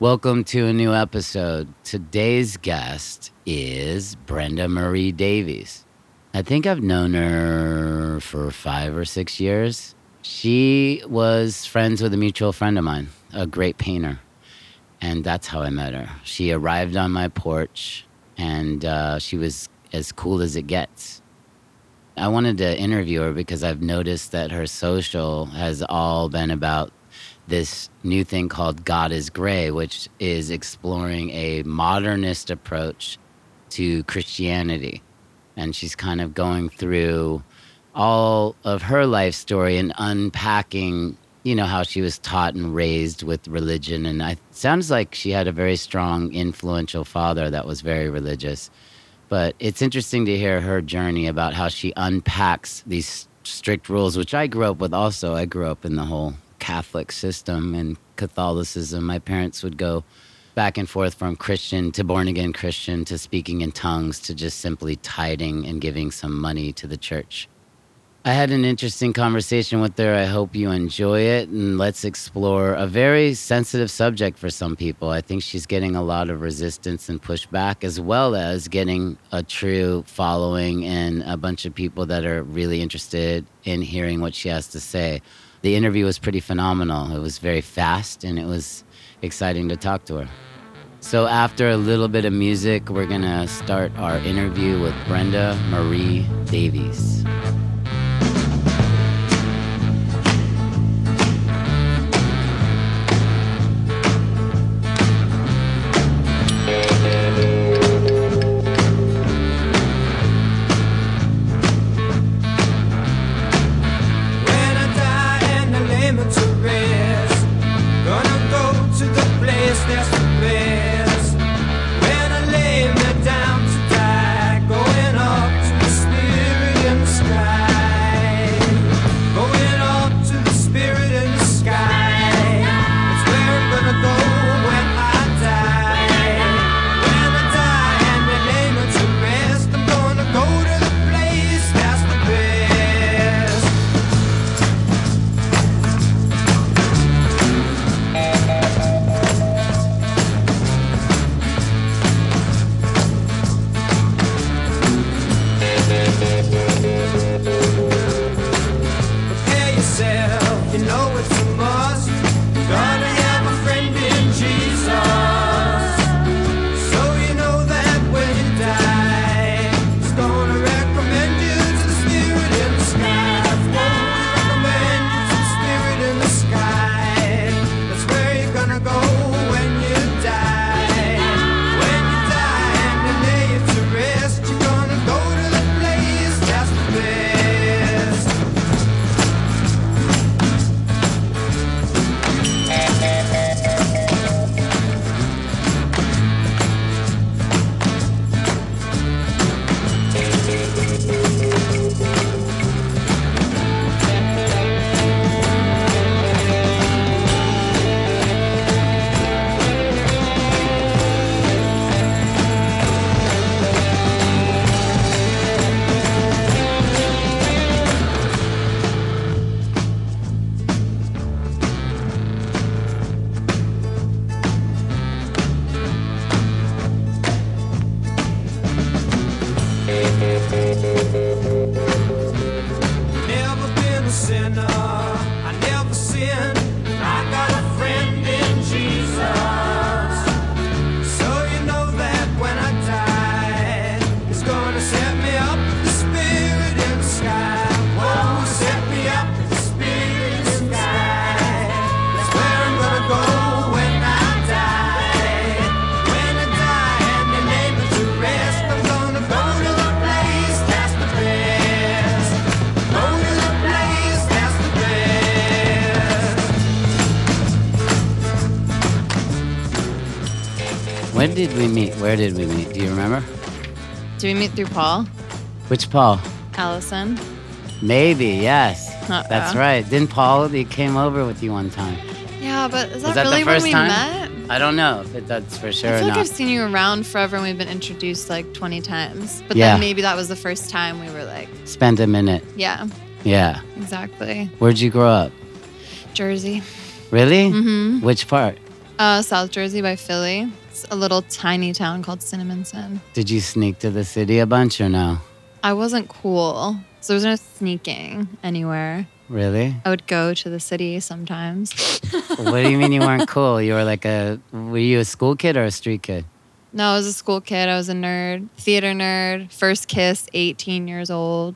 Welcome to a new episode. Today's guest is Brenda Marie Davies. I think I've known her for five or six years. She was friends with a mutual friend of mine, a great painter. And that's how I met her. She arrived on my porch and uh, she was as cool as it gets. I wanted to interview her because I've noticed that her social has all been about this new thing called God is Grey, which is exploring a modernist approach to Christianity. And she's kind of going through all of her life story and unpacking, you know, how she was taught and raised with religion. And it sounds like she had a very strong, influential father that was very religious. But it's interesting to hear her journey about how she unpacks these strict rules, which I grew up with also. I grew up in the whole Catholic system and Catholicism. My parents would go back and forth from Christian to born again Christian to speaking in tongues to just simply tithing and giving some money to the church. I had an interesting conversation with her. I hope you enjoy it. And let's explore a very sensitive subject for some people. I think she's getting a lot of resistance and pushback, as well as getting a true following and a bunch of people that are really interested in hearing what she has to say the interview was pretty phenomenal. It was very fast and it was exciting to talk to her. So, after a little bit of music, we're going to start our interview with Brenda Marie Davies. Did we meet? Where did we meet? Do you remember? Did we meet through Paul? Which Paul? Allison? Maybe, yes. Uh-oh. That's right. Didn't Paul, he came over with you one time. Yeah, but is that, Was that the really when we time? met? I don't know if it, that's for sure I feel like. I've seen you around forever and we've been introduced like 20 times. But Yeah. then maybe that was the first time we were like, Spend a minute. yeah, Yeah. exactly. Where'd you grow up? Jersey. Really? Mm-hmm. Which part? Uh, South Jersey by Philly. It's a little tiny town called Cinnaminson. Did you sneak to the city a bunch or no? I wasn't cool, so there was no sneaking anywhere. Really? I would go to the city sometimes. what do you mean you weren't cool? You were like a were you a school kid or a street kid? No, I was a school kid. I was a nerd, theater nerd. First kiss, 18 years old.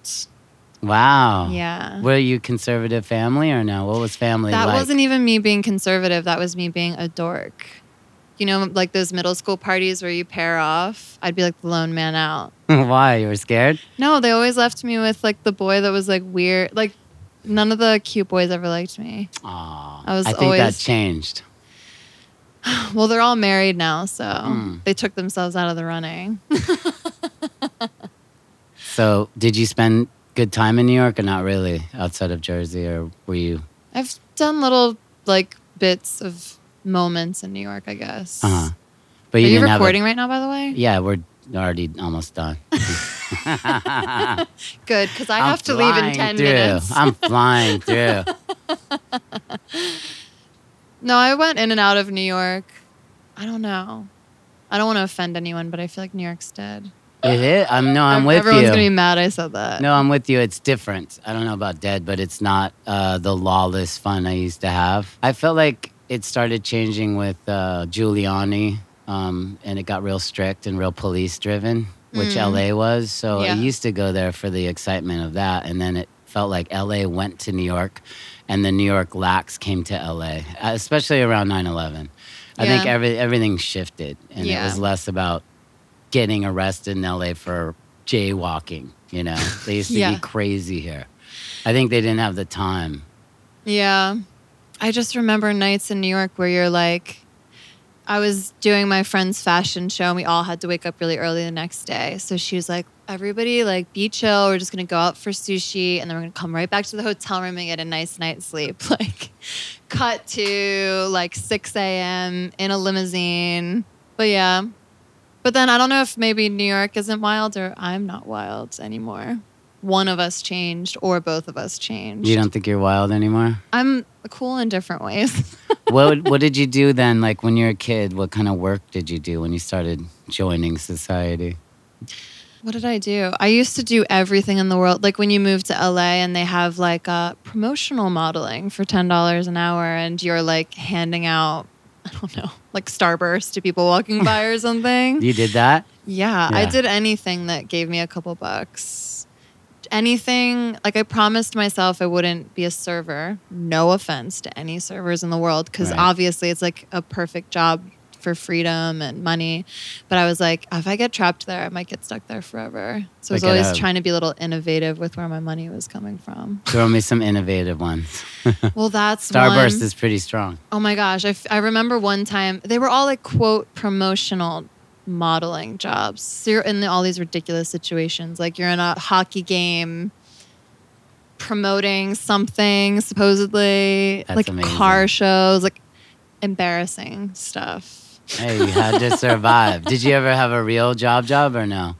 Wow. Yeah. Were you conservative family or no? What was family That like? wasn't even me being conservative. That was me being a dork. You know, like those middle school parties where you pair off. I'd be like the lone man out. Why? You were scared? No, they always left me with like the boy that was like weird. Like none of the cute boys ever liked me. Aw. I was I think that changed. Well, they're all married now, so Mm. they took themselves out of the running. So, did you spend good time in New York or not really outside of Jersey or were you I've done little like bits of moments in New York, I guess. uh-huh. But Are you didn't a- recording right now, by the way? Yeah, we're already almost done. Good, because I I'm have to leave in 10 through. minutes. I'm flying through. No, I went in and out of New York. I don't know. I don't want to offend anyone, but I feel like New York's dead. It is. I'm no, I'm with Everyone's you. Everyone's gonna be mad I said that. No, I'm with you. It's different. I don't know about dead, but it's not uh, the lawless fun I used to have. I felt like it started changing with uh, Giuliani, um, and it got real strict and real police driven, which Mm. LA was. So Yeah. I used to go there for the excitement of that, and then it felt like LA went to New York, and the New York lax came to LA, uh, especially around 9/11. I think every everything shifted, and it was less about getting arrested in LA for jaywalking. You know, they used to Yeah. be crazy here. I think they didn't have the time. Yeah. I just remember nights in New York where you're like, I was doing my friend's fashion show and we all had to wake up really early the next day. So she was like, everybody, like, be chill. We're just going to go out for sushi and then we're going to come right back to the hotel room and get a nice night's sleep. Like, cut to like 6 a.m. in a limousine. But yeah. But then I don't know if maybe New York isn't wild or I'm not wild anymore. One of us changed or both of us changed. You don't think you're wild anymore? I'm cool in different ways. what What did you do then? Like when you were a kid, what kind of work did you do when you started joining society? what did I do? I used to do everything in the world. Like when you move to LA and they have like uh, promotional modeling for $10 an hour and you're like handing out, I don't know, like Starburst to people walking by or something. You did that? Yeah, I did anything that gave me a couple bucks. Anything, like I promised myself I wouldn't be a server. No offense to any servers in the world, because Right. obviously it's like a perfect job for freedom and money. But I was like, if I get trapped there, I might get stuck there forever. So I was Like always a- trying to be a little innovative with where my money was coming from. Throw me some innovative ones. Well, that's Starburst one. is pretty strong. Oh my gosh. I, f- I remember one time, they were all like, quote, promotional modeling jobs. So you're in all these ridiculous situations. Like you're in a hockey game promoting something, supposedly, That's like amazing. car shows, like embarrassing stuff. Hey, you had to survive. Did you ever have a real job job or no?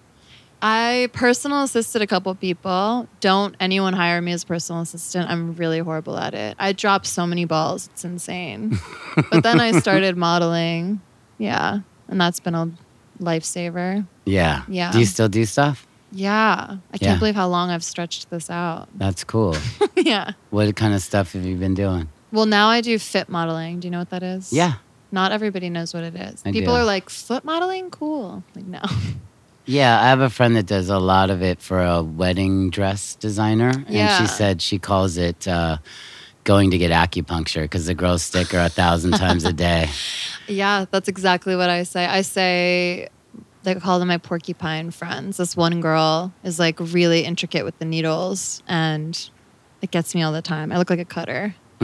I personal assisted a couple people. Don't anyone hire me as personal assistant. I'm really horrible at it. I drop so many balls. It's insane. but then I started modeling. Yeah. And that's been a lifesaver. Yeah. Yeah. Do you still do stuff? Yeah. I can't believe how long I've stretched this out. That's cool. yeah. what kind of stuff have you been doing? Well, now I do fit modeling. Do you know what that is? Yeah. Not everybody knows what it is. I People do. are like, foot modeling? Cool. Like, no. Yeah, I have a friend that does a lot of it for a wedding dress designer. And Yeah. she said she calls it uh, going to get acupuncture because the girls stick her a thousand times a day. Yeah, that's exactly what I say. I say they call them my porcupine friends. This one girl is like really intricate with the needles and it gets me all the time. I look like a cutter.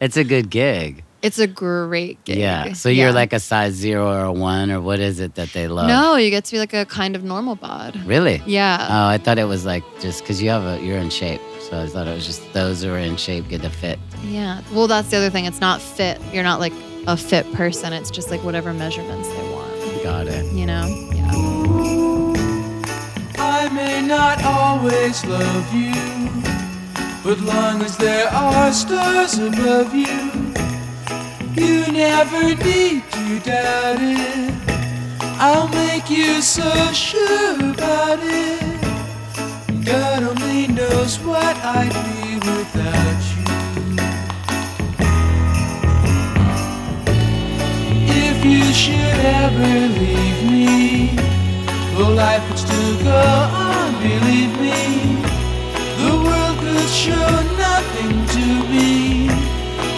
it's a good gig. It's a great gig. Yeah. So you're like a size zero or a one, or what is it that they love? No, you get to be like a kind of normal bod. Really? Yeah. Oh, I thought it was like just because you have a you're in shape. So I thought it was just those who are in shape get to fit. yeah. Well, that's the other thing. It's not fit. You're not like a fit person. It's just like whatever measurements they want. Got it. You know? Yeah. I may not always love you, but long as there are stars above you, You never need to doubt it. I'll make you so sure about it. God only knows what I'd be without you. If you should ever leave me, well, life would still go on, believe me. The world could show nothing to me.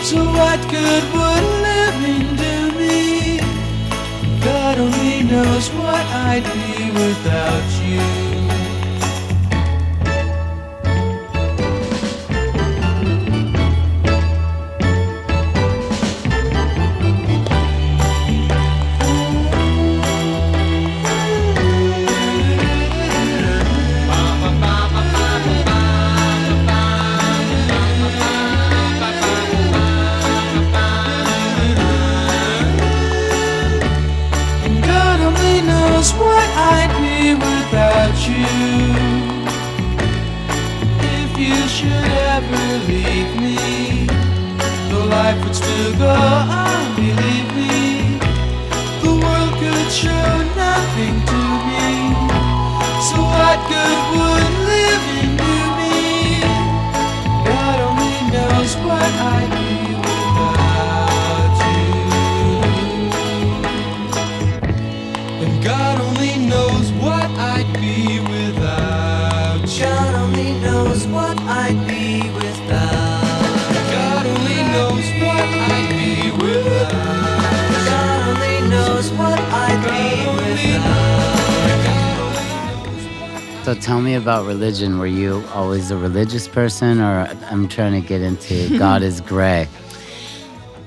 So what good would living do me? God only knows what I'd be without you. Should ever leave me, the life would still go on, So tell me about religion. Were you always a religious person, or I'm trying to get into God is Grey?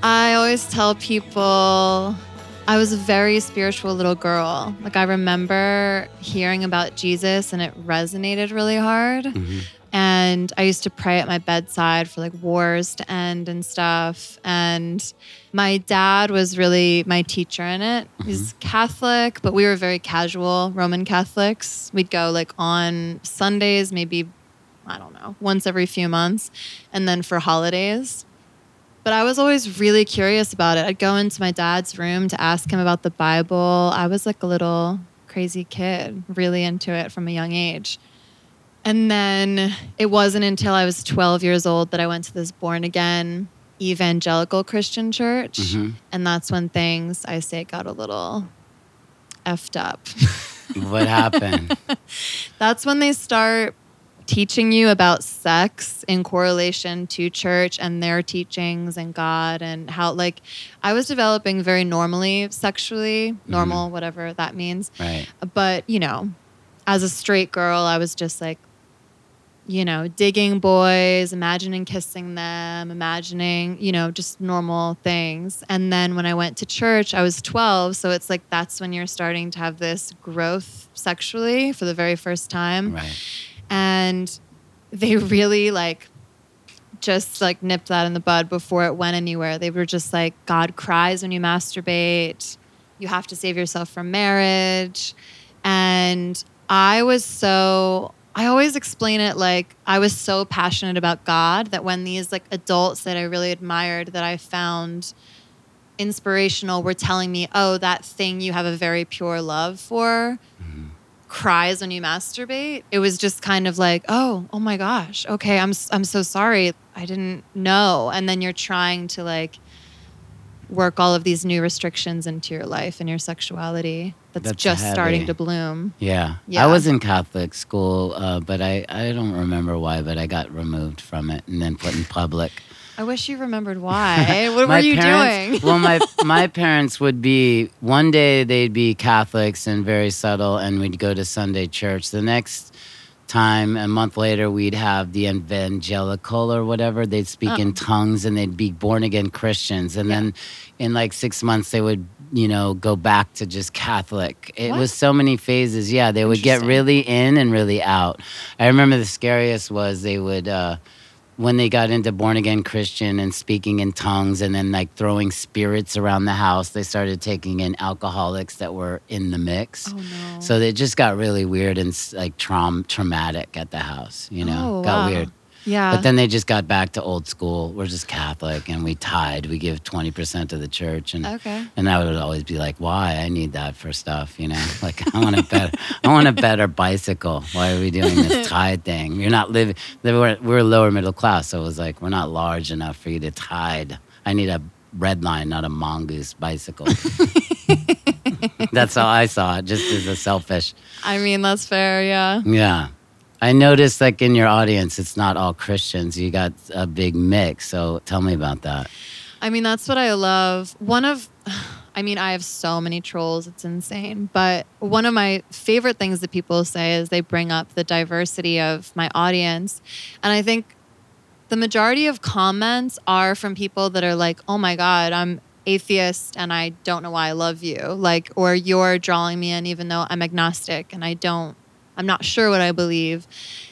I always tell people I was a very spiritual little girl. Like I remember hearing about Jesus and it resonated really hard. Mm-hmm. And I used to pray at my bedside for like wars to end and stuff. And my dad was really my teacher in it. Mm-hmm. He's Catholic, but we were very casual Roman Catholics. We'd go like on Sundays, maybe, I don't know, once every few months, and then for holidays. But I was always really curious about it. I'd go into my dad's room to ask him about the Bible. I was like a little crazy kid, really into it from a young age. And then it wasn't until I was 12 years old that I went to this born again evangelical Christian church. Mhm. And that's when things, I say, got a little effed up. What happened? that's when they start teaching you about sex in correlation to church and their teachings and God and how like I was developing very normally sexually, normal whatever that means. right. But, you know, as a straight girl, I was just like you know, digging boys, imagining kissing them, imagining, you know, just normal things. And then when I went to church, I was 12. So it's like that's when you're starting to have this growth sexually for the very first time Right. and they really like just like nipped that in the bud before it went anywhere. They were just like, God cries when you masturbate. You have to save yourself from marriage. And I was so, I always explain it like I was so passionate about God that when these like adults that I really admired that I found inspirational were telling me, oh, that thing you have a very pure love for mm-hmm. cries when you masturbate. It was just kind of like, oh, oh my gosh, okay, I'm I'm so sorry, I didn't know. And then you're trying to like work all of these new restrictions into your life and your sexuality that's, That's just starting to bloom. Yeah. Yeah. I was in Catholic school, uh, but I, I don't remember why, but I got removed from it and then put in public. I wish you remembered why. what were you parents- doing? well, my my parents would be one day they'd be Catholics and very subtle, and we'd go to Sunday church. The next time, a month later, we'd have the evangelical or whatever. They'd speak in tongues and they'd be born again Christians, and then in like six months they would. You know, go back to just Catholic. It What? was so many phases. Yeah, they would get really in and really out. I remember the scariest was they would uh, when they got into born again Christian and speaking in tongues and then like throwing spirits around the house, they started taking in alcoholics that were in the mix. oh no. So it just got really weird and like traum traumatic at the house. You know, Oh, got wow. weird. Yeah. But then they just got back to old school. We're just Catholic and we tithe. We give 20% to the church. And Okay. and I would always be like, why? I need that for stuff, you know? Like, I want a better, I want a better bicycle. Why are we doing this tide thing? You're not living, we're, we're lower middle class. So it was like, we're not large enough for you to tide. I need a red line, not a mongoose bicycle. That's how I saw it, just as a selfish. I mean, that's fair. Yeah. Yeah. I noticed, like, in your audience, it's not all Christians. You got a big mix. So tell me about that. I mean, that's what I love. One of, I mean, I have so many trolls, it's insane. But one of my favorite things that people say is they bring up the diversity of my audience. And I think the majority of comments are from people that are like, oh my God, I'm atheist and I don't know why I love you. Like, or you're drawing me in even though I'm agnostic and I don't, I'm not sure what I believe.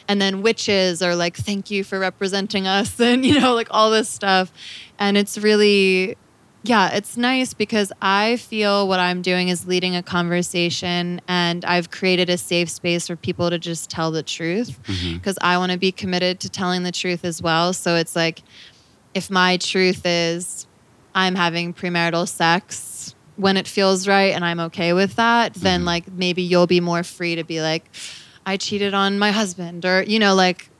And then witches are like, thank you for representing us and, you know, like all this stuff. And it's really, yeah, it's nice because I feel what I'm doing is leading a conversation and I've created a safe space for people to just tell the truth mm-hmm. because I want to be committed to telling the truth as well. So it's like, if my truth is I'm having premarital sex when it feels right and I'm okay with that, then mm-hmm. like maybe you'll be more free to be like, I cheated on my husband, or, you know, like,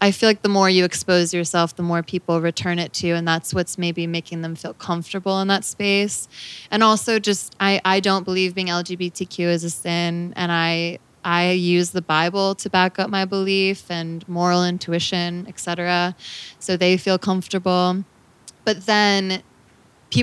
I feel like the more you expose yourself, the more people return it to, you, and that's what's maybe making them feel comfortable in that space. And also, just I, I don't believe being LGBTQ is a sin, and I I use the Bible to back up my belief and moral intuition, etc. So they feel comfortable. But then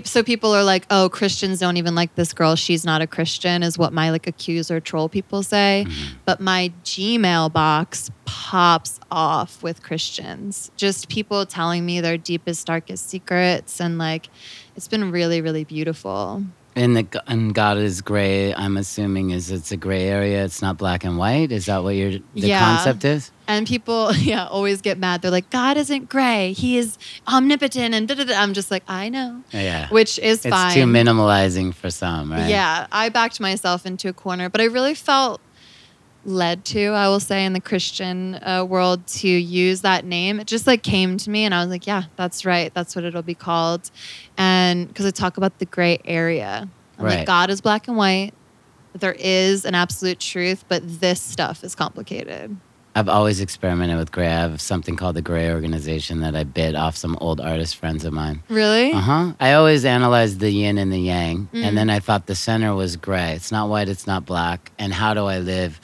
so people are like, oh, Christians don't even like this girl. She's not a Christian, is what my like accuser troll people say. Mm-hmm. But my Gmail box pops off with Christians. Just people telling me their deepest, darkest secrets. And like, it's been really, really beautiful. And the and God is Grey. I'm assuming is it's a gray area. It's not black and white. Is that what your the Yeah. concept is? And people, yeah, always get mad. They're like, God isn't gray. He is omnipotent. And da da da. I'm just like, I know, Yeah, which is it's fine. too minimalizing for some, right? Yeah, I backed myself into a corner, but I really felt led to, I will say, in the Christian uh, world to use that name. It just like came to me, and I was like, yeah, that's right. That's what it'll be called. And because I talk about the gray area, I'm Right. like, God is black and white. There is an absolute truth, but this stuff is complicated. I've always experimented with gray. I have something called the Gray Organization that I bit off some old artist friends of mine. Really? Uh huh. I always analyzed the yin and the yang, Mm. and then I thought the center was gray. It's not white. It's not black. And how do I live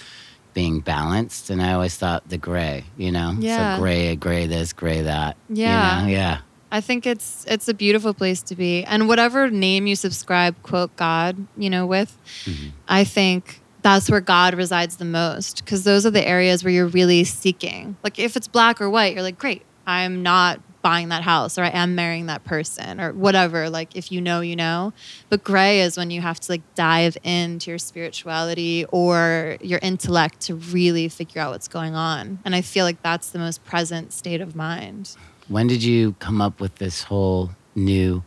being balanced? And I always thought the gray. You know, Yeah. so gray, gray this, gray that. you Yeah. know? yeah. I think it's it's a beautiful place to be. And whatever name you subscribe, quote God, you know, with, mm-hmm. I think that's where God resides the most because those are the areas where you're really seeking. Like if it's black or white, you're like, great, I'm not buying that house or I am marrying that person or whatever. Like if you know, you know. But gray is when you have to like dive into your spirituality or your intellect to really figure out what's going on. And I feel like that's the most present state of mind. When did you come up with this whole new?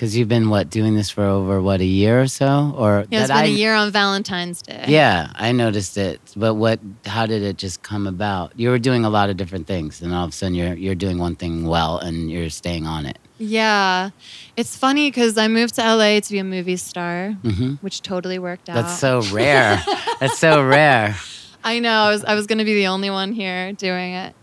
Because you've been what doing this for over what a year or so, or Yeah, it's been I- a year on Valentine's Day. Yeah, I noticed it. But what? How did it just come about? You were doing a lot of different things, and all of a sudden you're you're doing one thing well, and you're staying on it. Yeah. It's funny because I moved to LA to be a movie star, hmm which totally worked out. That's so rare. That's so rare. I know. I was, I was going to be the only one here doing it.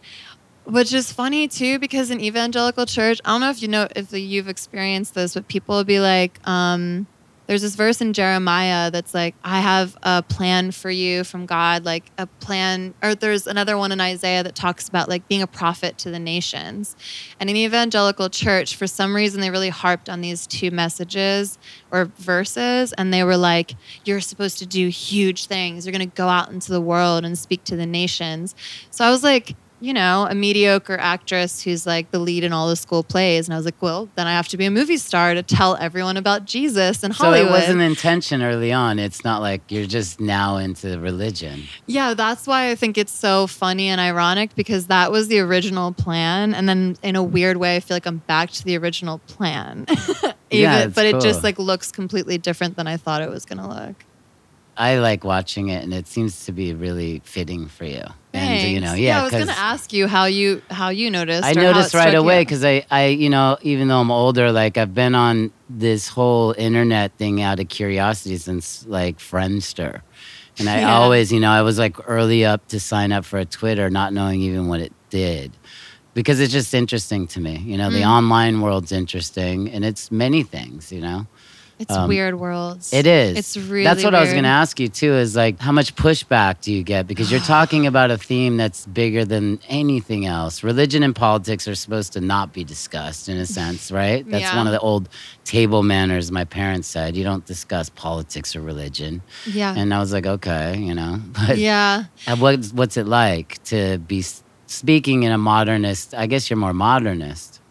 Which is funny too, because in evangelical church, I don't know if you know if you've experienced this, but people will be like, um, there's this verse in Jeremiah that's like, I have a plan for you from God, like a plan, or there's another one in Isaiah that talks about like being a prophet to the nations. And in evangelical church, for some reason, they really harped on these two messages or verses, and they were like, You're supposed to do huge things. You're going to go out into the world and speak to the nations. So I was like, you know, a mediocre actress who's like the lead in all the school plays. And I was like, well, then I have to be a movie star to tell everyone about Jesus and So Hollywood. it wasn't intention early on. It's not like you're just now into religion. Yeah, that's why I think it's so funny and ironic because that was the original plan. And then in a weird way, I feel like I'm back to the original plan. Even, Yeah, but it just like looks completely different than I thought it was going to look. I like watching it, and it seems to be really fitting for you. Thanks. And you know, yeah, I was going to ask you how you how you noticed. I or how it noticed right away because I, I, you know, even though I'm older, like I've been on this whole internet thing out of curiosity since like Friendster. And I Yeah. always, you know, I was like early up to sign up for a Twitter, not knowing even what it did. Because it's just interesting to me. You know, the Mm. online world's interesting and it's many things, you know. It's Um, weird worlds. It is. It's really. That's what I was going to ask you too. Is like, how much pushback do you get because you're talking about a theme that's bigger than anything else. Religion and politics are supposed to not be discussed in a sense, right? That's Yeah. one of the old table manners my parents said. You don't discuss politics or religion. Yeah. And I was like, okay, you know. But yeah. uh, what's what's it like to be speaking in a modernist? I guess you're more modernist.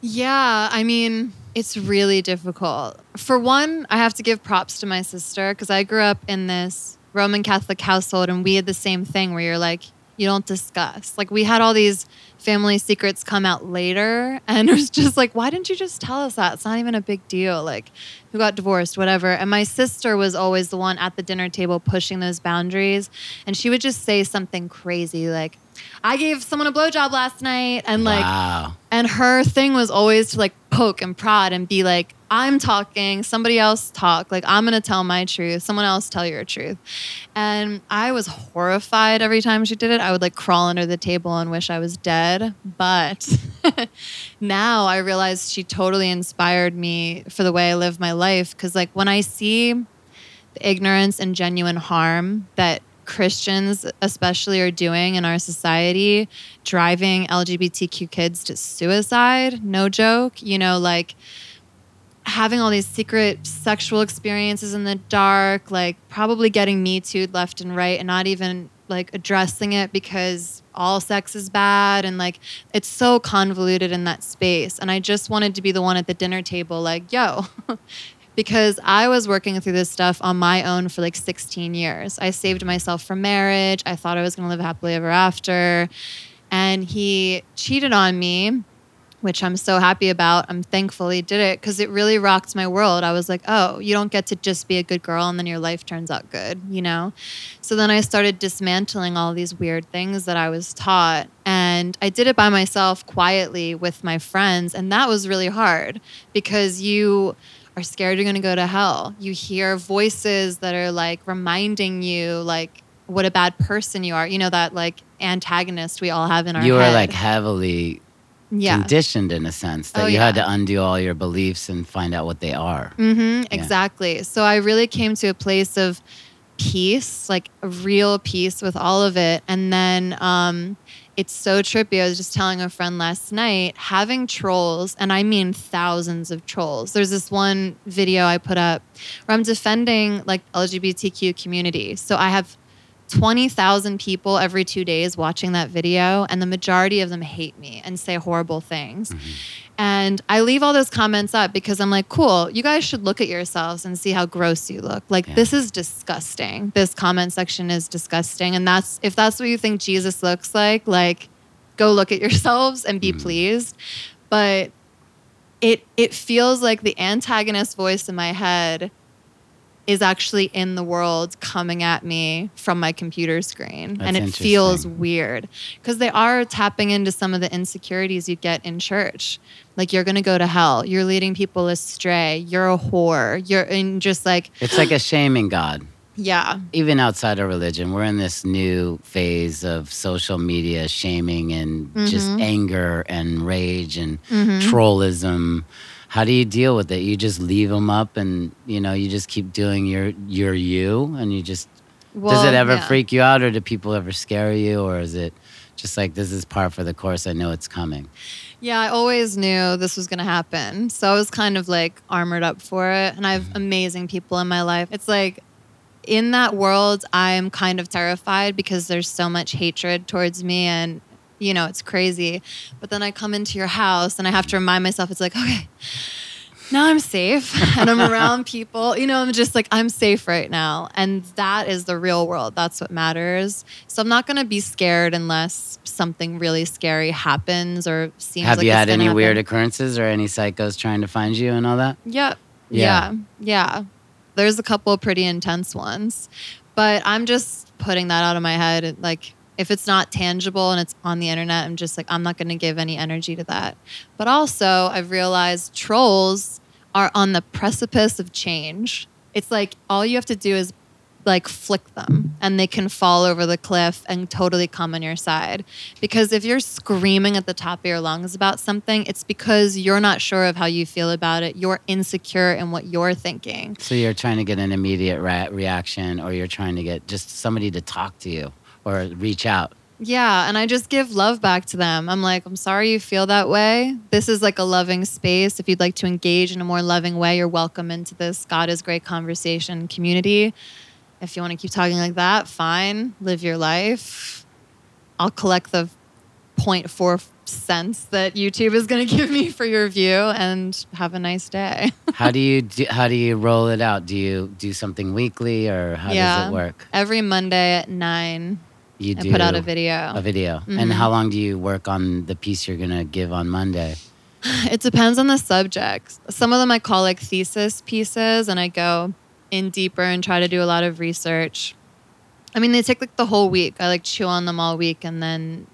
Yeah, I mean, it's really difficult. For one, I have to give props to my sister because I grew up in this Roman Catholic household and we had the same thing where you're like, you don't discuss. Like, we had all these family secrets come out later, and it was just like, why didn't you just tell us that? It's not even a big deal. Like, who got divorced, whatever. And my sister was always the one at the dinner table pushing those boundaries. And she would just say something crazy like, I gave someone a blowjob last night. And like, wow. and her thing was always to like poke and prod and be like, I'm talking, somebody else talk. Like, I'm going to tell my truth. Someone else tell your truth. And I was horrified every time she did it. I would like crawl under the table and wish I was dead. But now I realize she totally inspired me for the way I live my life. Cause like when I see the ignorance and genuine harm that Christians, especially, are doing in our society, driving LGBTQ kids to suicide. No joke. You know, like having all these secret sexual experiences in the dark, like probably getting me too left and right and not even like addressing it because all sex is bad and like it's so convoluted in that space. And I just wanted to be the one at the dinner table, like, yo, because I was working through this stuff on my own for like 16 years. I saved myself from marriage. I thought I was going to live happily ever after. And he cheated on me, which I'm so happy about. I'm thankful he did it because it really rocked my world. I was like, oh, you don't get to just be a good girl and then your life turns out good, you know? So then I started dismantling all these weird things that I was taught. And I did it by myself quietly with my friends. And that was really hard because you are scared you're going to go to hell. You hear voices that are like reminding you, like, what a bad person you are. You know, that like antagonist we all have in our You were head. like heavily yeah. conditioned in a sense that Oh, you had to undo all your beliefs and find out what they are. hmm exactly. So I really came to a place of peace, like real peace with all of it. And then um, it's so trippy. I was just telling a friend last night, having trolls, and I mean thousands of trolls. There's this one video I put up where I'm defending like LGBTQ community. So I have 20,000 people every two days watching that video, and the majority of them hate me and say horrible things. Mm-hmm. And I leave all those comments up because I'm like, cool, you guys should look at yourselves and see how gross you look. Like, Yeah. this is disgusting. This comment section is disgusting. And that's, if that's what you think Jesus looks like, like, go look at yourselves and be mm-hmm. pleased. But it, it feels like the antagonist voice in my head is actually in the world coming at me from my computer screen. That's and it feels weird because they are tapping into some of the insecurities you get in church. Like you're going to go to hell. You're leading people astray. You're a whore. You're in just like, It's like a shaming God. yeah. Even outside of religion, we're in this new phase of social media shaming and just Mm-hmm. anger and rage and trollism. How do you deal with it? You just leave them up and, you know, you just keep doing your your you and you just Does it ever yeah. freak you out or do people ever scare you or is it just like this is par for the course, I know it's coming. Yeah, I always knew this was going to happen. So I was kind of like armored up for it. And I have mm-hmm. amazing people in my life. It's like in that world, I'm kind of terrified because there's so much hatred towards me and, you know, it's crazy. But then I come into your house and I have to remind myself, it's like, okay, now I'm safe and I'm around people. You know, I'm just like, I'm safe right now. And that is the real world. That's what matters. So I'm not going to be scared unless something really scary happens or seems Have like you had any weird occurrences or any psychos trying to find you and all that? Yep. Yeah. Yeah. Yeah. there's a couple pretty intense ones, but I'm just putting that out of my head. Like, if it's not tangible and it's on the internet, I'm just like, I'm not going to give any energy to that. But also, I've realized trolls are on the precipice of change. It's like all you have to do is like flick them and they can fall over the cliff and totally come on your side. Because if you're screaming at the top of your lungs about something, it's because you're not sure of how you feel about it. You're insecure in what you're thinking. So you're trying to get an immediate ra- reaction, or you're trying to get just somebody to talk to you or reach out. Yeah, and I just give love back to them. I'm like, I'm sorry you feel that way. This is like a loving space. If you'd like to engage in a more loving way, you're welcome into this God is Grey conversation community. If you want to keep talking like that, fine. Live your life. I'll collect the 0.4 cents that YouTube is going to give me for your view and have a nice day. How do you do, how do you roll it out? Do you do something weekly, or how Yeah. does it work? Every Monday at 9, You I do put out a video. A video. Mhm. And how long do you work on the piece you're gonna give on Monday? It depends on the subject. Some of them I call like thesis pieces, and I go in deeper and try to do a lot of research. I mean, they take like the whole week. I like chew on them all week and then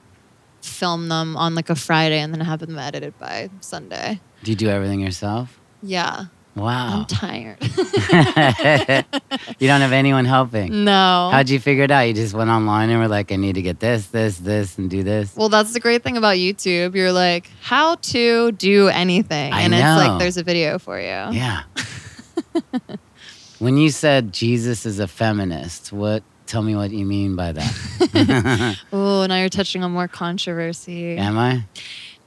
film them on like a Friday and then have them edited by Sunday. Do you do everything yourself? Yeah, Wow. I'm tired. you don't have anyone helping. no. How'd you figure it out? You just went online and were like, I need to get this, this, this, and do this. well, that's the great thing about YouTube. You're like, how to do anything. I and it's like, there's a video for you. Yeah. when you said Jesus is a feminist, what? Tell me what you mean by that. Oh, now you're touching on more controversy. Am I?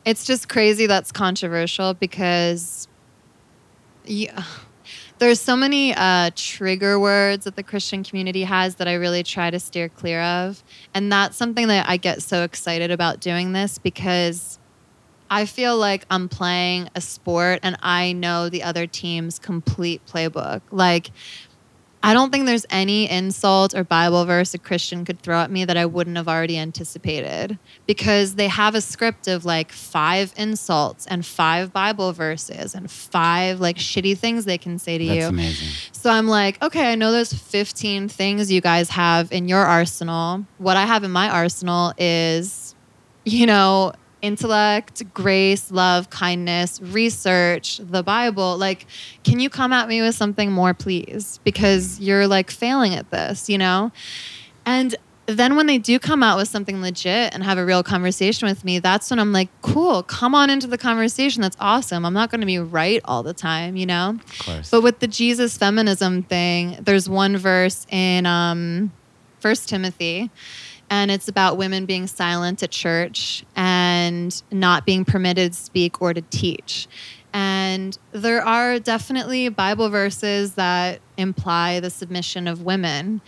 it's just crazy that's controversial because yeah, there's so many uh, trigger words that the Christian community has that I really try to steer clear of. And that's something that I get so excited about doing this because I feel like I'm playing a sport and I know the other team's complete playbook. Like, I don't think there's any insult or Bible verse a Christian could throw at me that I wouldn't have already anticipated because they have a script of like five insults and five Bible verses and five like shitty things they can say to you. That's you. amazing. So I'm like, okay, I know there's 15 things you guys have in your arsenal. What I have in my arsenal is, you know, intellect, grace, love, kindness, research, the Bible. Like, can you come at me with something more, please? Because you're like failing at this, you know? And then when they do come out with something legit and have a real conversation with me, that's when I'm like, cool, come on into the conversation. That's awesome. I'm not going to be right all the time, you know? Of course. But with the Jesus feminism thing, there's one verse in um, First Timothy, and it's about women being silent at church and not being permitted to speak or to teach. And there are definitely Bible verses that imply the submission of women.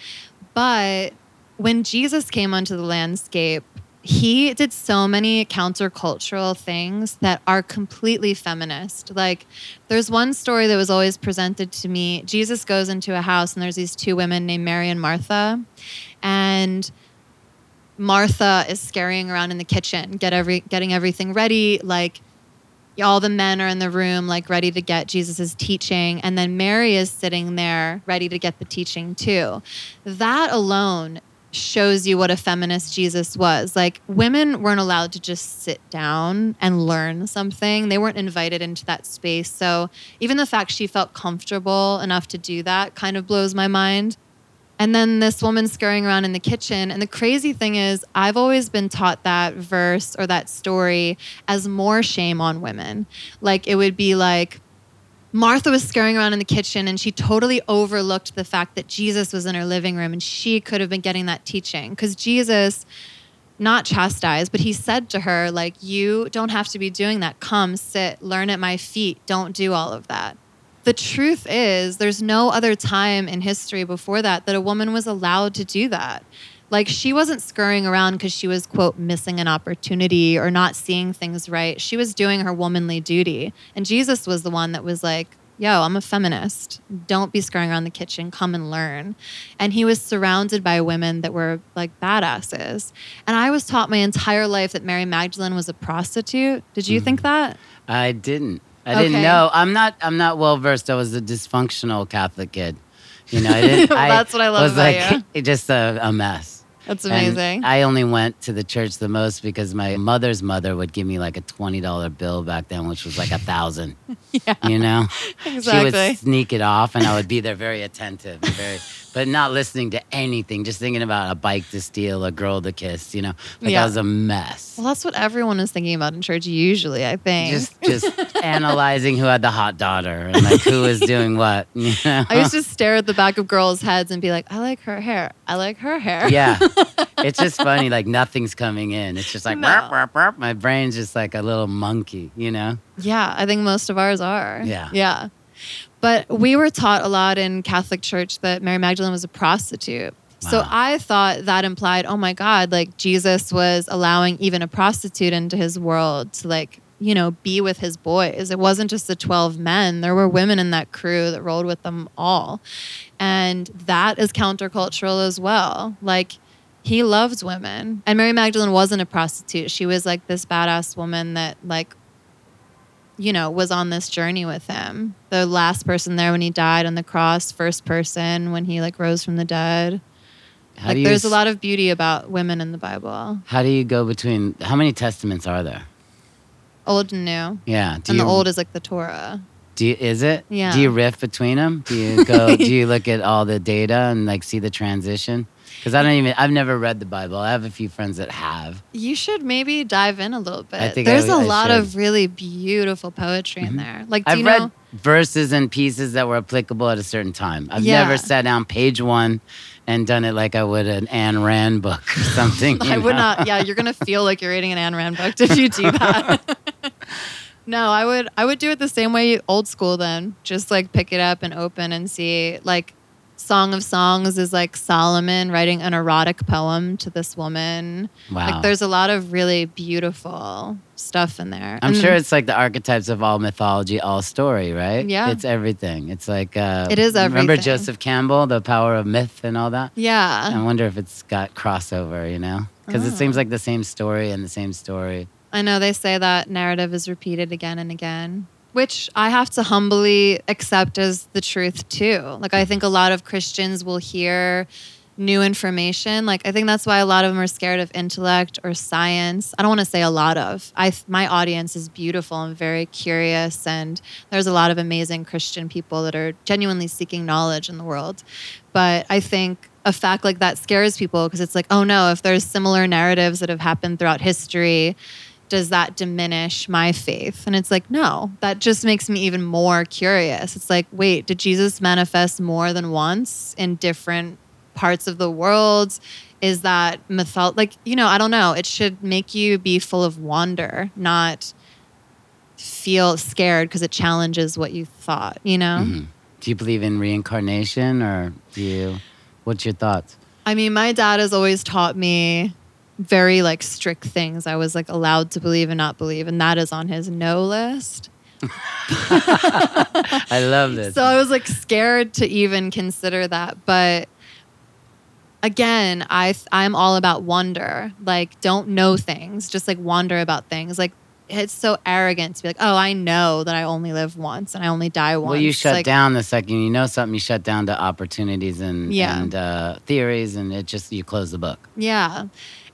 But when Jesus came onto the landscape, he did so many countercultural things that are completely feminist. Like, there's one story that was always presented to me. Jesus goes into a house, and there's these two women named Mary and Martha. And Martha is scurrying around in the kitchen, get every, getting everything ready. Like, all the men are in the room, like, ready to get Jesus' teaching. And then Mary is sitting there, ready to get the teaching too. That alone shows you what a feminist Jesus was. Like women weren't allowed to just sit down and learn something. They weren't invited into that space. So even the fact she felt comfortable enough to do that kind of blows my mind. And then this woman scurrying around in the kitchen. And the crazy thing is, I've always been taught that verse or that story as more shame on women. Like it would be like, Martha was scurrying around in the kitchen and she totally overlooked the fact that Jesus was in her living room and she could have been getting that teaching. Because Jesus, not chastised, but he said to her, like, you don't have to be doing that. Come, sit, learn at my feet. Don't do all of that. The truth is, there's no other time in history before that that a woman was allowed to do that. Like, she wasn't scurrying around because she was, quote, missing an opportunity or not seeing things right. She was doing her womanly duty. And Jesus was the one that was like, yo, I'm a feminist. Don't be scurrying around the kitchen. Come and learn. And he was surrounded by women that were like badasses. And I was taught my entire life that Mary Magdalene was a prostitute. Did you mm-hmm. think that? I didn't. I didn't know. I'm not. I'm not well versed. I was a dysfunctional Catholic kid. You know, I didn't. Well, I that's what I love was about like you. just a, a mess. That's And amazing. I only went to the church the most because my mother's mother would give me like a twenty dollar bill back then, which was like a thousand. yeah, You know, exactly. she would sneak it off, and I would be there very attentive, and very, but not listening to anything, just thinking about a bike to steal, a girl to kiss. You know, like Yeah. I was a mess. well, that's what everyone is thinking about in church usually. I think. Just, just analyzing who had the hot daughter and like who was doing what. You know? I used to stare at the back of girls' heads and be like, I like her hair. I like her hair. yeah. It's just funny. Like nothing's coming in. It's just like, No. "Burp, burp, burp." my brain's just like a little monkey, you know? Yeah, I think most of ours are. Yeah. Yeah. But we were taught a lot in Catholic Church that Mary Magdalene was a prostitute. So I thought that implied, oh my God, like Jesus was allowing even a prostitute into his world to like, you know, be with his boys. It wasn't just the 12 men, there were women in that crew that rolled with them all. And that is countercultural as well. Like, he loves women. And Mary Magdalene wasn't a prostitute. She was like this badass woman that, like, you know, was on this journey with him. The last person there when he died on the cross, first person when he like rose from the dead. How like there's a s- lot of beauty about women in the Bible, How do you go between, how many testaments are there? old and new. Yeah. And you, the old is like the Torah. do you, is it? Yeah. Do you riff between them? Do you go, do you look at all the data and like see the transition? Because I don't even, I've never read the Bible. I have a few friends that have. You should maybe dive in a little bit. I think There's would- a I lot should. of really beautiful poetry in Mhm. there. Like, do I've you read know? verses and pieces that were applicable at a certain time. I've Yeah. never sat down page one and done it like I would an Ayn Rand book or something. you I would not. Yeah, you're gonna feel like you're reading an Ayn Rand book if you do that. no, I would. I would do it the same way, old school. Then just like pick it up and open and see. Like, Song of Songs is like Solomon writing an erotic poem to this woman. Wow. Like, there's a lot of really beautiful stuff in there. I'm And sure it's like the archetypes of all mythology, all story, right? Yeah. It's everything. It's like uh, It is Remember. Joseph Campbell, the power of myth and all that. Yeah. I wonder if it's got crossover, you know? Because it seems Oh. like the same story and the same story. I know they say that narrative is repeated again and again, which I have to humbly accept as the truth too. Like, I think a lot of Christians will hear new information. Like, I think that's why a lot of them are scared of intellect or science. I don't want to say a lot of. I my audience is beautiful and very curious, and there's a lot of amazing Christian people that are genuinely seeking knowledge in the world. But I think a fact like that scares people because it's like, oh no, if there's similar narratives that have happened throughout history, does that diminish my faith? And it's like, no, that just makes me even more curious. It's like, wait, did Jesus manifest more than once in different parts of the world? Is that mythol like, you know, I don't know. It should make you be full of wonder, not feel scared because it challenges what you thought, you know? Mhm. Do you believe in reincarnation or do you? What's your thoughts? I mean, my dad has always taught me very like strict things I was like allowed to believe and not believe, and that is on his no list. I love this. So I was like scared to even consider that, but again, I I'm all about wonder. Like don't know things, just like wonder about things. Like it's so arrogant to be like, "Oh, I know that I only live once and I only die once." well, you shut Like, down the second you know something. You shut down to opportunities and Yeah. and uh, theories, and it just you close the book. Yeah.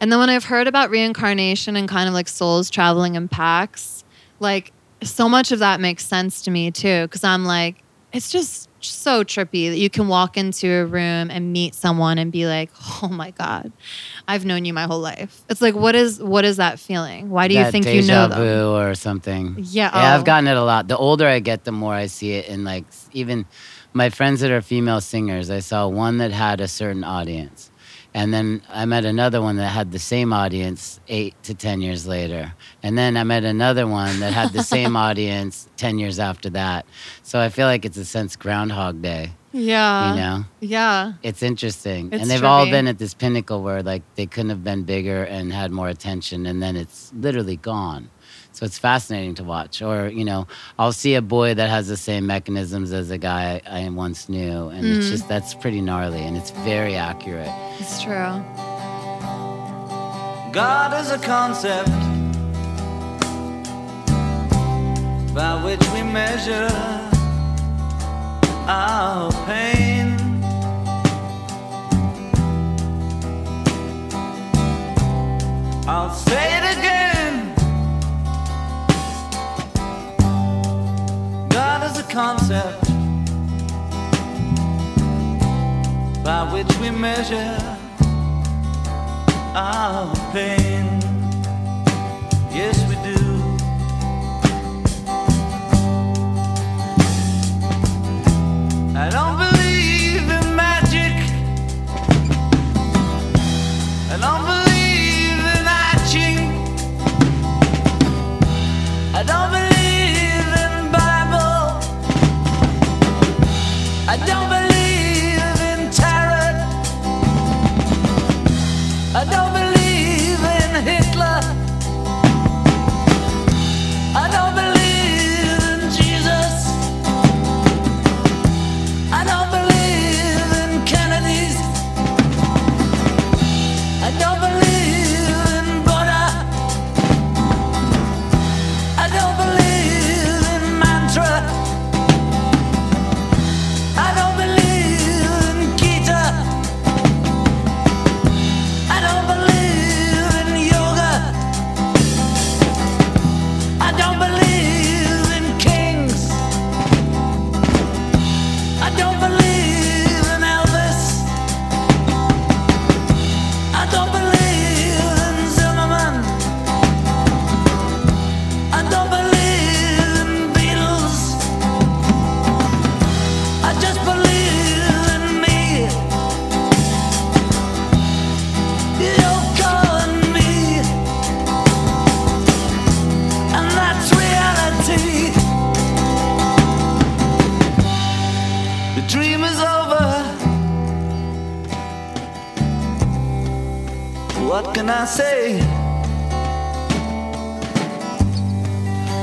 And then when I've heard about reincarnation and kind of like souls traveling in packs, like so much of that makes sense to me too. Cause I'm like, it's just so trippy that you can walk into a room and meet someone and be like, oh my God, I've known you my whole life. It's like, what is what is that feeling? Why do you That think you know them? vu or something. Yeah. Yeah, I've oh. gotten it a lot. The older I get, the more I see it. And like even my friends that are female singers, I saw one that had a certain audience. And then I met another one that had the same audience eight to 10 years later. And then I met another one that had the same audience 10 years after that. So I feel like it's a sense Groundhog Day, Yeah. you know? Yeah. It's interesting. It's and they've all been at this pinnacle where like they couldn't have been bigger and had more attention and then it's literally gone. So it's fascinating to watch. Or, you know, I'll see a boy that has the same mechanisms as a guy I, I once knew. And mm. it's just, that's pretty gnarly and it's very accurate. It's true. God is a concept by which we measure our pain. I'll say it again. Concept by which we measure our pain. Yes, we do. I don't believe can I say?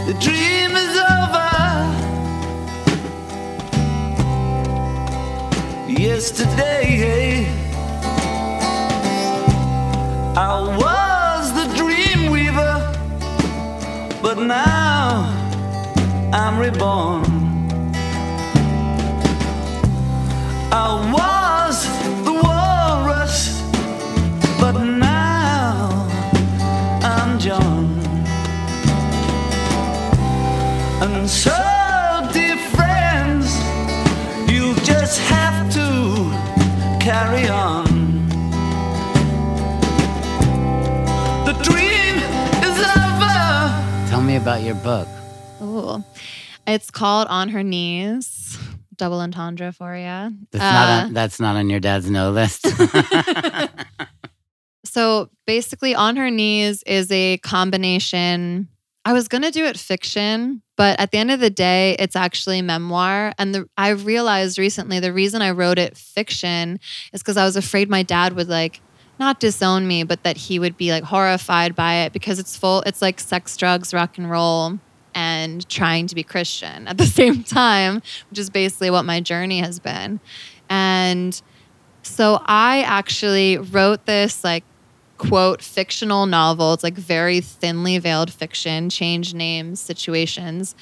The dream is over. Yesterday, I was the dream weaver, but now I'm reborn. I was so, dear friends, you just have to carry on. The dream is over. Tell me about your book. Ooh. It's called On Her Knees. Double entendre for you. That's not on, uh, that's not on your dad's no list. So basically, On Her Knees is a combination. I was going to do it fiction, but at the end of the day, it's actually memoir. And the, I realized recently the reason I wrote it fiction is because I was afraid my dad would like not disown me, but that he would be like horrified by it because it's full, it's like sex, drugs, rock and roll, and trying to be Christian at the same time, which is basically what my journey has been. And so I actually wrote this like quote fictional novel. It's like very thinly veiled fiction, change names, situations.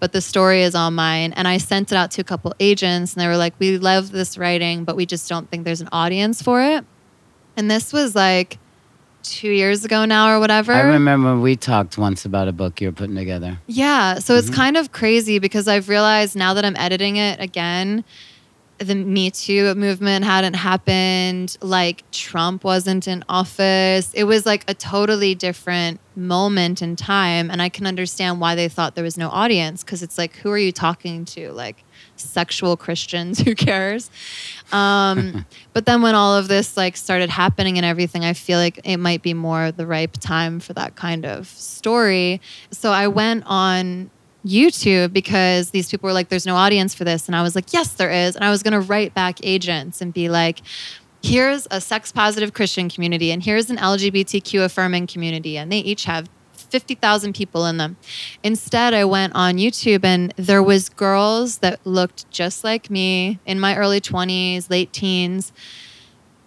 But the story is all mine. And I sent it out to a couple agents and they were like, We love this writing, but we just don't think there's an audience for it. And this was like two years ago now or whatever. I remember we talked once about a book you were putting together. Yeah. So it's Mhm. kind of crazy because I've realized now that I'm editing it again, the Me Too movement hadn't happened. Like Trump wasn't in office. It was like a totally different moment in time. And I can understand why they thought there was no audience because it's like, who are you talking to? Like sexual Christians? Who cares? Um, but then when all of this like started happening and everything, I feel like it might be more the ripe time for that kind of story. So I went on YouTube because these people were like, there's no audience for this. And I was like, yes, there is. And I was going to write back agents and be like, here's a sex positive Christian community and here's an LGBTQ affirming community. And they each have 50,000 people in them. Instead, I went on YouTube and there was girls that looked just like me in my early 20s, late teens.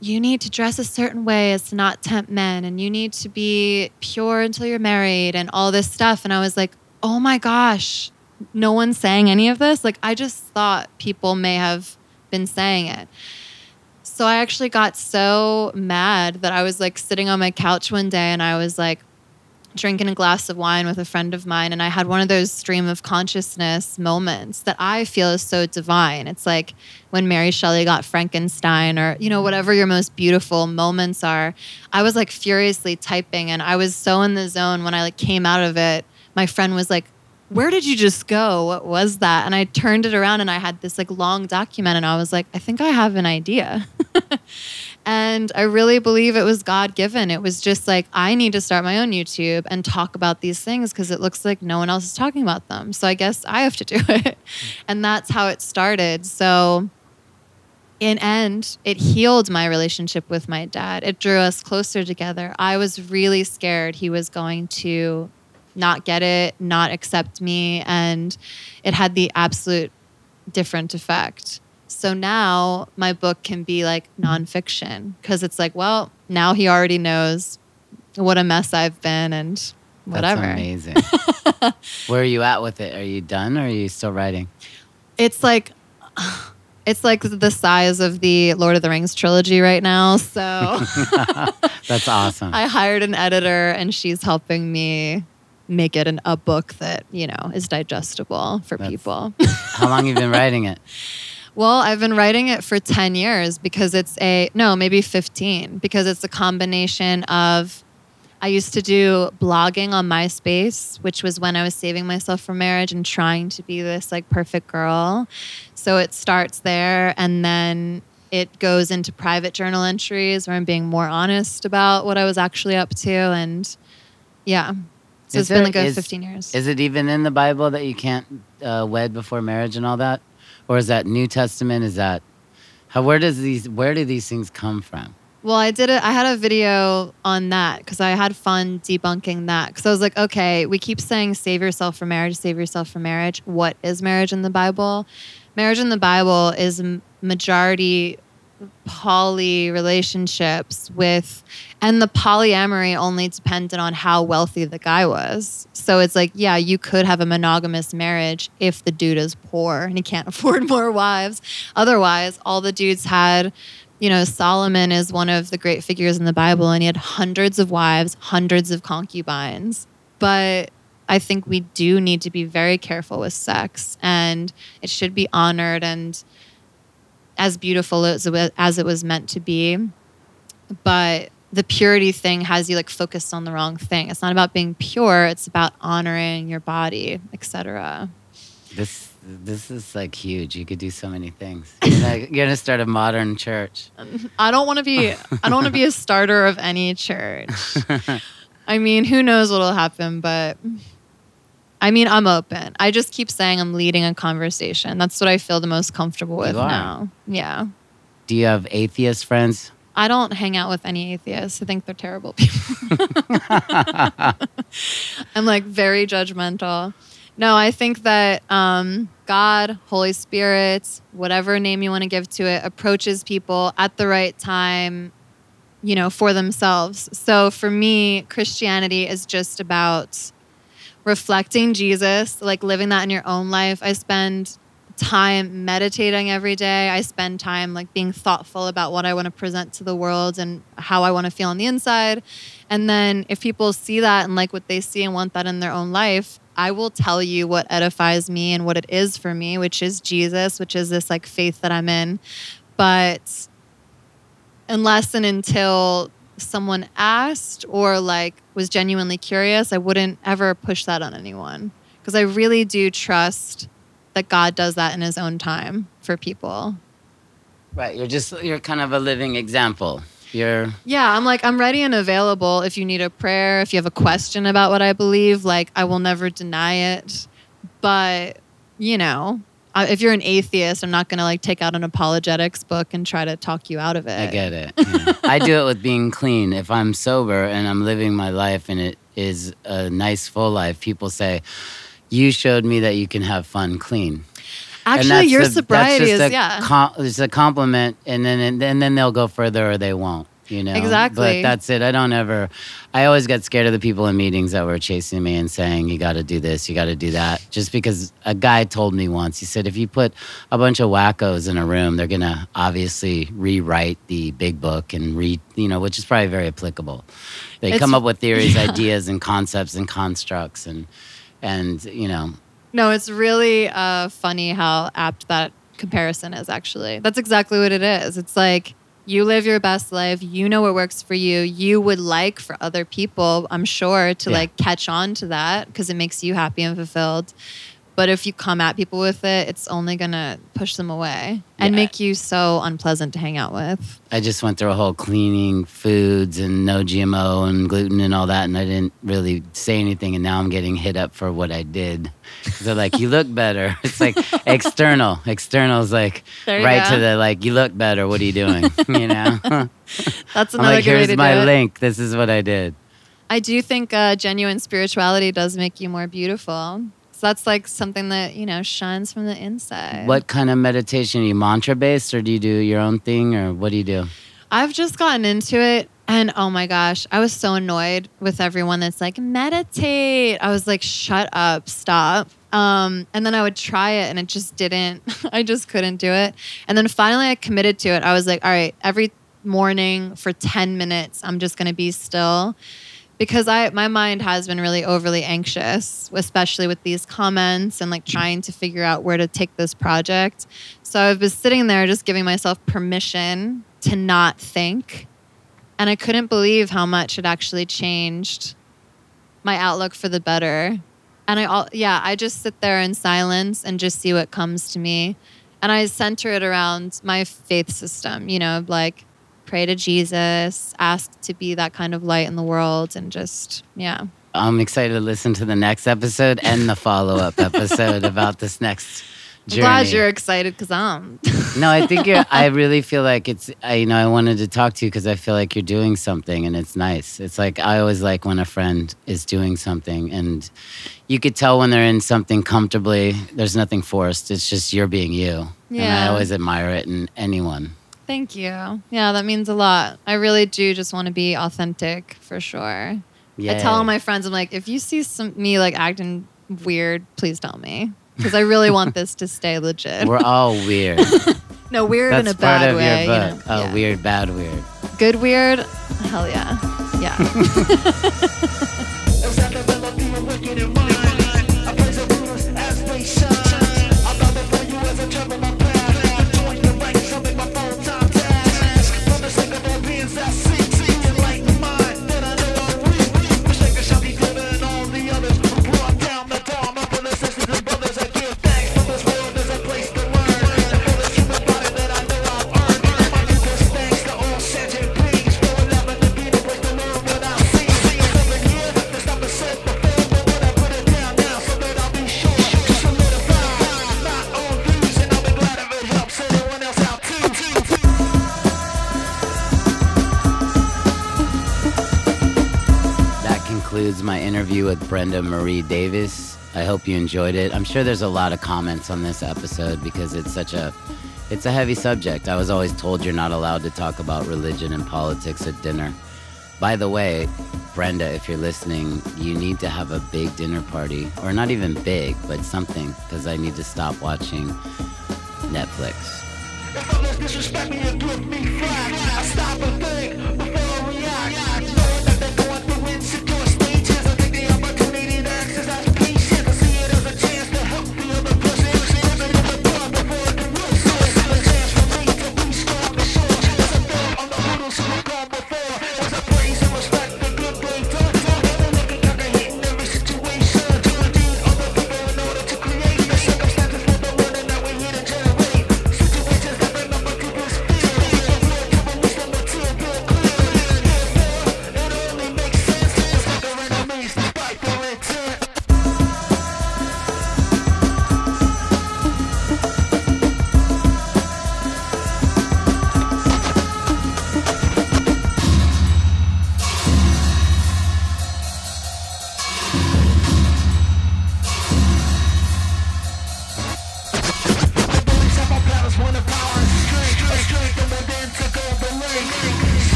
You need to dress a certain way as to not tempt men and you need to be pure until you're married and all this stuff. And I was like, oh my gosh, no one's saying any of this. Like, I just thought people may have been saying it. So I actually got so mad that I was like sitting on my couch one day and I was like drinking a glass of wine with a friend of mine and I had one of those stream of consciousness moments that I feel is so divine. It's like when Mary Shelley got Frankenstein or you know whatever your most beautiful moments are. I was like furiously typing and I was so in the zone when I like came out of it. My friend was like where did you just go? What was that? And I turned it around and I had this like long document and I was like, I think I have an idea. and I really believe it was God given. It was just like, I need to start my own YouTube and talk about these things because it looks like no one else is talking about them. So I guess I have to do it. and that's how it started. So in end, it healed my relationship with my dad. It drew us closer together. I was really scared he was going to not get it, not accept me. And it had the absolute different effect. So now my book can be like nonfiction because it's like, well, now he already knows what a mess I've been and whatever. That's amazing. Where are you at with it? Are you done or are you still writing? It's like, it's like the size of the Lord of the Rings trilogy right now. So That's awesome. I hired an editor and she's helping me make it an, a book that you know is digestible for That's- people. How long have you been writing it? well, I've been writing it for 10 years because it's a no, maybe 15 because it's a combination of I used to do blogging on MySpace, which was when I was saving myself for marriage and trying to be this like perfect girl. So it starts there and then it goes into private journal entries where I'm being more honest about what I was actually up to and yeah. So Is it's been like a is- 15 years. Is it even in the Bible that you can't uh, wed before marriage and all that, or is that New Testament? Is that how? Where does these? Where do these things come from? Well, I did it. I had a video on that because I had fun debunking that. Because I was like, okay, we keep saying save yourself for marriage, save yourself for marriage. What is marriage in the Bible? Marriage in the Bible is majority poly relationships with, and the polyamory only depended on how wealthy the guy was. So it's like, yeah, you could have a monogamous marriage if the dude is poor and he can't afford more wives. Otherwise, all the dudes had you know, Solomon is one of the great figures in the Bible, and he had hundreds of wives, hundreds of concubines. But I think we do need to be very careful with sex, and it should be honored and as beautiful as it was, as it was meant to be. But the purity thing has you like focused on the wrong thing. It's not about being pure; it's about honoring your body, etc. This this is like huge. You could do so many things. You're gonna, you're gonna start a modern church. I don't want to be I don't want to be a starter of any church. I mean, who knows what'll happen, but I mean, I'm open. I just keep saying I'm leading a conversation. That's what I feel the most comfortable with now. Yeah. Do you have atheist friends? I don't hang out with any atheists. I think they're terrible people. I'm like very judgmental. No, I think that um, God, Holy Spirit, whatever name you want to give to it, approaches people at the right time, you know, for themselves. So for me, Christianity is just about reflecting Jesus, like living that in your own life. I spend time meditating every day. I spend time like being thoughtful about what I want to present to the world and how I want to feel on the inside. And then if people see that and like what they see and want that in their own life, I will tell you what edifies me and what it is for me, which is Jesus, which is this like faith that I'm in. But unless and until someone asked or like was genuinely curious, I wouldn't ever push that on anyone because I really do trust that God does that in his own time for people. Right. You're just you're kind of a living example. You're Yeah, I'm like, I'm ready and available if you need a prayer, if you have a question about what I believe, like, I will never deny it. But, you know, I- if you're an atheist, I'm not going to like take out an apologetics book and try to talk you out of it. I get it. yeah. I do it with being clean. If I'm sober and I'm living my life and it is a nice full life, people say, "You showed me that you can have fun clean." Actually, that's your a- that's sobriety just is, a yeah. com- it's a compliment, and then and then, then they'll go further or they won't. You know. Exactly. But that's it. I don't ever. I always got scared of the people in meetings that were chasing me and saying, "You got to do this, you got to do that." Just because a guy told me once, he said, "If you put a bunch of wackos in a room, they're gonna obviously rewrite the big book and read, you know, which is probably very applicable. They It's- come up with theories, yeah. ideas, and concepts and constructs, and and you know, No, it's really uh, funny how apt that comparison is, actually. That's exactly what it is. It's like you live your best life, you know what works for you. You would like for other people, I'm sure, to Yeah. like catch on to that because it makes you happy and fulfilled. But if you come at people with it, it's only going to push them away and Yeah. make you so unpleasant to hang out with. I just went through a whole cleaning foods and no GMO and gluten and all that, and I didn't really say anything. And now I'm getting hit up for what I did. They're like, "You look better." It's like external. External is like right go. to the like, "You look better." What are you doing? you know. I'm That's another like, good way "Here's to my do it. link. This is what I did." I do think uh, genuine spirituality does make you more beautiful. So that's like something that, you know, shines from the inside. What kind of meditation? Are you mantra based, or do you do your own thing, or what do you do? I've just gotten into it and oh my gosh, I was so annoyed with everyone that's like meditate. I was like shut up, stop. Um, and then I would try it and it just didn't I just couldn't do it. And then finally I committed to it. I was like, all right, every morning for 10 minutes I'm just going to be still because I my mind has been really overly anxious, especially with these comments and like trying to figure out where to take this project. So I've been sitting there just giving myself permission to not think. And I couldn't believe how much it actually changed my outlook for the better. And I all yeah, I just sit there in silence and just see what comes to me. And I center it around my faith system, you know, like pray to Jesus, ask to be that kind of light in the world and just yeah. I'm excited to listen to the next episode and the follow up episode about this next journey. I'm glad you're excited because I'm No, I think you're. I really feel like it's. I, you know, I wanted to talk to you because I feel like you're doing something, and it's nice. It's like I always like when a friend is doing something, and you could tell when they're in something comfortably. There's nothing forced. It's just you're being you, and I always admire it in anyone. Thank you. Yeah, that means a lot. I really do just want to be authentic for sure. I tell all my friends, I'm like, if you see some me like acting weird, please tell me. Because I really want this to stay legit. We're all weird. no, weird in a bad way. you know? Oh, Yeah. weird, bad, weird. Good weird? Hell yeah. Yeah. Brenda Marie Davies. I hope you enjoyed it. I'm sure there's a lot of comments on this episode because it's such a it's a heavy subject. I was always told you're not allowed to talk about religion and politics at dinner. By the way, Brenda, if you're listening, you need to have a big dinner party or not even big, but something because I need to stop watching Netflix.